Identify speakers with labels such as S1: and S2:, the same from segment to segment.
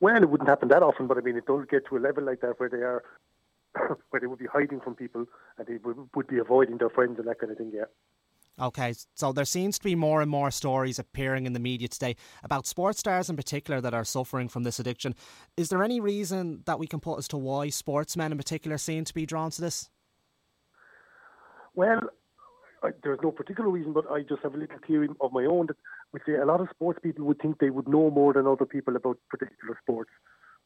S1: Well, it wouldn't happen that often, but I mean, it does get to a level like that where they are, where they would be hiding from people and they would, would be avoiding their friends and that kind of thing. Yeah.
S2: Okay, so there seems to be more and more stories appearing in the media today about sports stars in particular that are suffering from this addiction. Is there any reason that we can put as to why sportsmen in particular seem to be drawn to this?
S1: Well, I, there's no particular reason, but I just have a little theory of my own that we say a lot of sports people would think they would know more than other people about particular sports,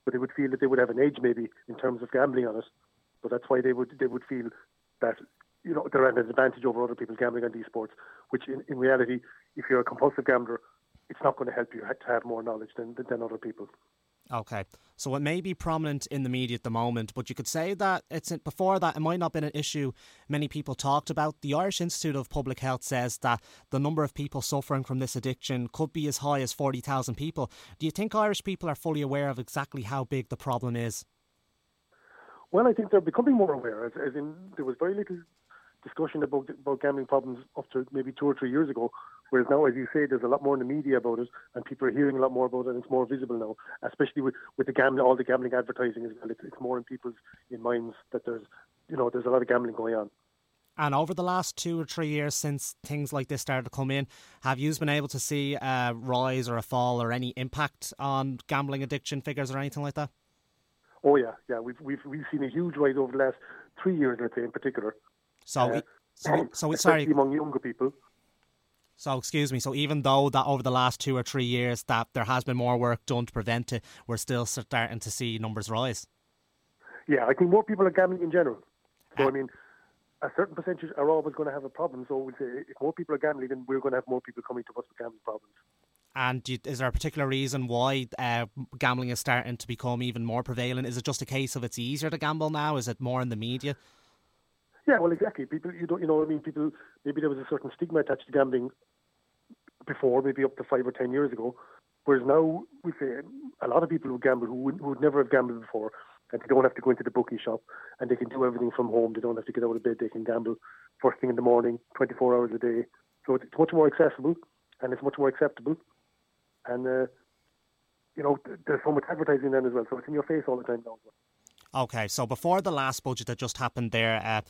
S1: but they would feel that they would have an edge maybe in terms of gambling on it. So that's why they would they would feel that you know they're at an advantage over other people gambling on these sports. Which in, in reality, if you're a compulsive gambler, it's not going to help you to have more knowledge than than other people.
S2: Okay, so it may be prominent in the media at the moment, but you could say that it's before that it might not have been an issue many people talked about. The Irish Institute of Public Health says that the number of people suffering from this addiction could be as high as forty thousand people. Do you think Irish people are fully aware of exactly how big the problem is?
S1: Well, I think they're becoming more aware. As, as in, there was very little discussion about about gambling problems up to maybe two or three years ago. Whereas now, as you say, there's a lot more in the media about it, and people are hearing a lot more about it, and it's more visible now. Especially with with the gambling, all the gambling advertising as well. It's, it's more in people's in minds that there's you know there's a lot of gambling going on.
S2: And over the last two or three years since things like this started to come in, have you been able to see a rise or a fall or any impact on gambling addiction figures or anything like that?
S1: Oh yeah, yeah. We've we've we've seen a huge rise over the last three years, let's say in particular.
S2: So, uh, so, so sorry.
S1: among younger people.
S2: So, excuse me. So, even though that over the last two or three years that there has been more work done to prevent it, we're still starting to see numbers rise.
S1: Yeah, I think more people are gambling in general. So, uh, I mean, a certain percentage are always going to have a problem. So, if more people are gambling, then we're going to have more people coming to us with gambling problems.
S2: And you, is there a particular reason why uh, gambling is starting to become even more prevalent? Is it just a case of it's easier to gamble now? Is it more in the media?
S1: Yeah, well, exactly. People, you don't, you know, I mean, people. Maybe there was a certain stigma attached to gambling before, maybe up to five or ten years ago. Whereas now, we say a lot of people who gamble who would, who would never have gambled before, and they don't have to go into the bookie shop, and they can do everything from home. They don't have to get out of bed. They can gamble first thing in the morning, 24 hours a day. So it's much more accessible, and it's much more acceptable, and uh, you know, there's so much advertising then as well. So it's in your face all the time now.
S2: Okay, so before the last budget that just happened there, uh,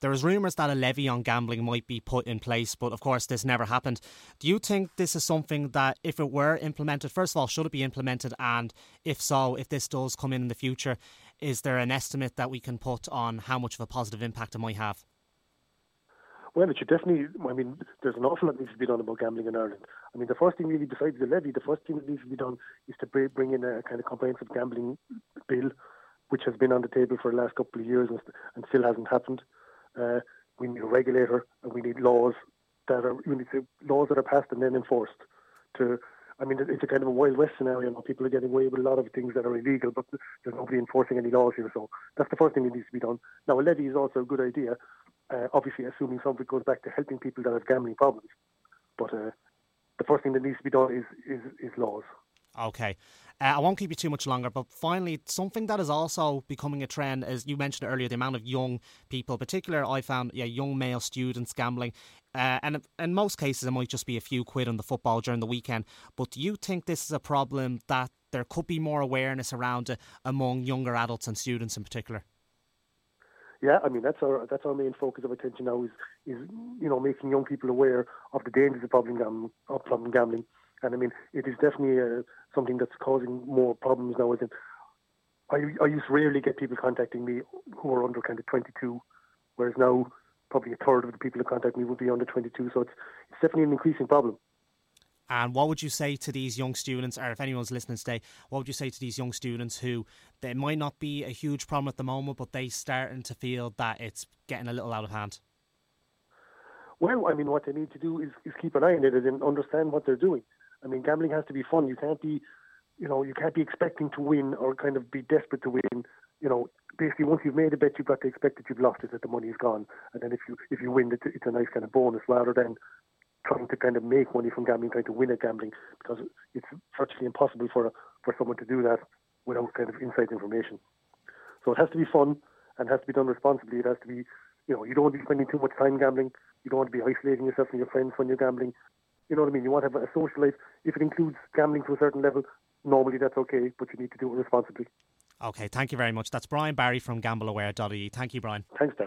S2: there was rumours that a levy on gambling might be put in place, but of course this never happened. Do you think this is something that, if it were implemented, first of all, should it be implemented? And if so, if this does come in in the future, is there an estimate that we can put on how much of a positive impact it might have?
S1: Well, it should definitely. I mean, there's an awful lot that needs to be done about gambling in Ireland. I mean, the first thing really, besides the levy, the first thing that needs to be done is to bring in a kind of comprehensive gambling bill, which has been on the table for the last couple of years and, and still hasn't happened. Uh, we need a regulator and we need laws that are we need laws that are passed and then enforced. To I mean, it's a kind of a wild west scenario. Now people are getting away with a lot of things that are illegal, but there's nobody enforcing any laws here. So that's the first thing that needs to be done. Now a levy is also a good idea, uh, obviously assuming some of it goes back to helping people that have gambling problems. But uh, the first thing that needs to be done is is, is laws.
S2: Okay. Uh, I won't keep you too much longer, but finally, something that is also becoming a trend, as you mentioned earlier, the amount of young people, particular I found, yeah, young male students gambling. Uh, and in most cases, it might just be a few quid on the football during the weekend. But do you think this is a problem that there could be more awareness around it among younger adults and students in particular?
S1: Yeah, I mean that's our that's our main focus of attention now is is you know making young people aware of the dangers of problem gambling, of problem gambling, and I mean, it is definitely uh, something that's causing more problems now. Than I, I used to rarely get people contacting me who are under kind of 22, whereas now probably a third of the people who contact me would be under 22. So it's, it's definitely an increasing problem.
S2: And what would you say to these young students, or if anyone's listening today, what would you say to these young students who they might not be a huge problem at the moment, but they starting to feel that it's getting a little out of hand?
S1: Well, I mean, what they need to do is, is keep an eye on it and understand what they're doing. I mean, gambling has to be fun. You can't be, you know, you can't be expecting to win or kind of be desperate to win. You know, basically, once you've made a bet, you've got to expect that you've lost it, that the money's gone, and then if you if you win, it's, it's a nice kind of bonus rather than trying to kind of make money from gambling, trying to win at gambling, because it's virtually impossible for for someone to do that without kind of inside information. So it has to be fun and has to be done responsibly. It has to be, you know, you don't want to be spending too much time gambling. You don't want to be isolating yourself from your friends when you're gambling. You know what I mean? You want to have a social life. If it includes gambling to a certain level, normally that's okay, but you need to do it responsibly.
S2: Okay, thank you very much. That's Brian Barry from gambleaware.ie. Thank you, Brian.
S1: Thanks, Dan.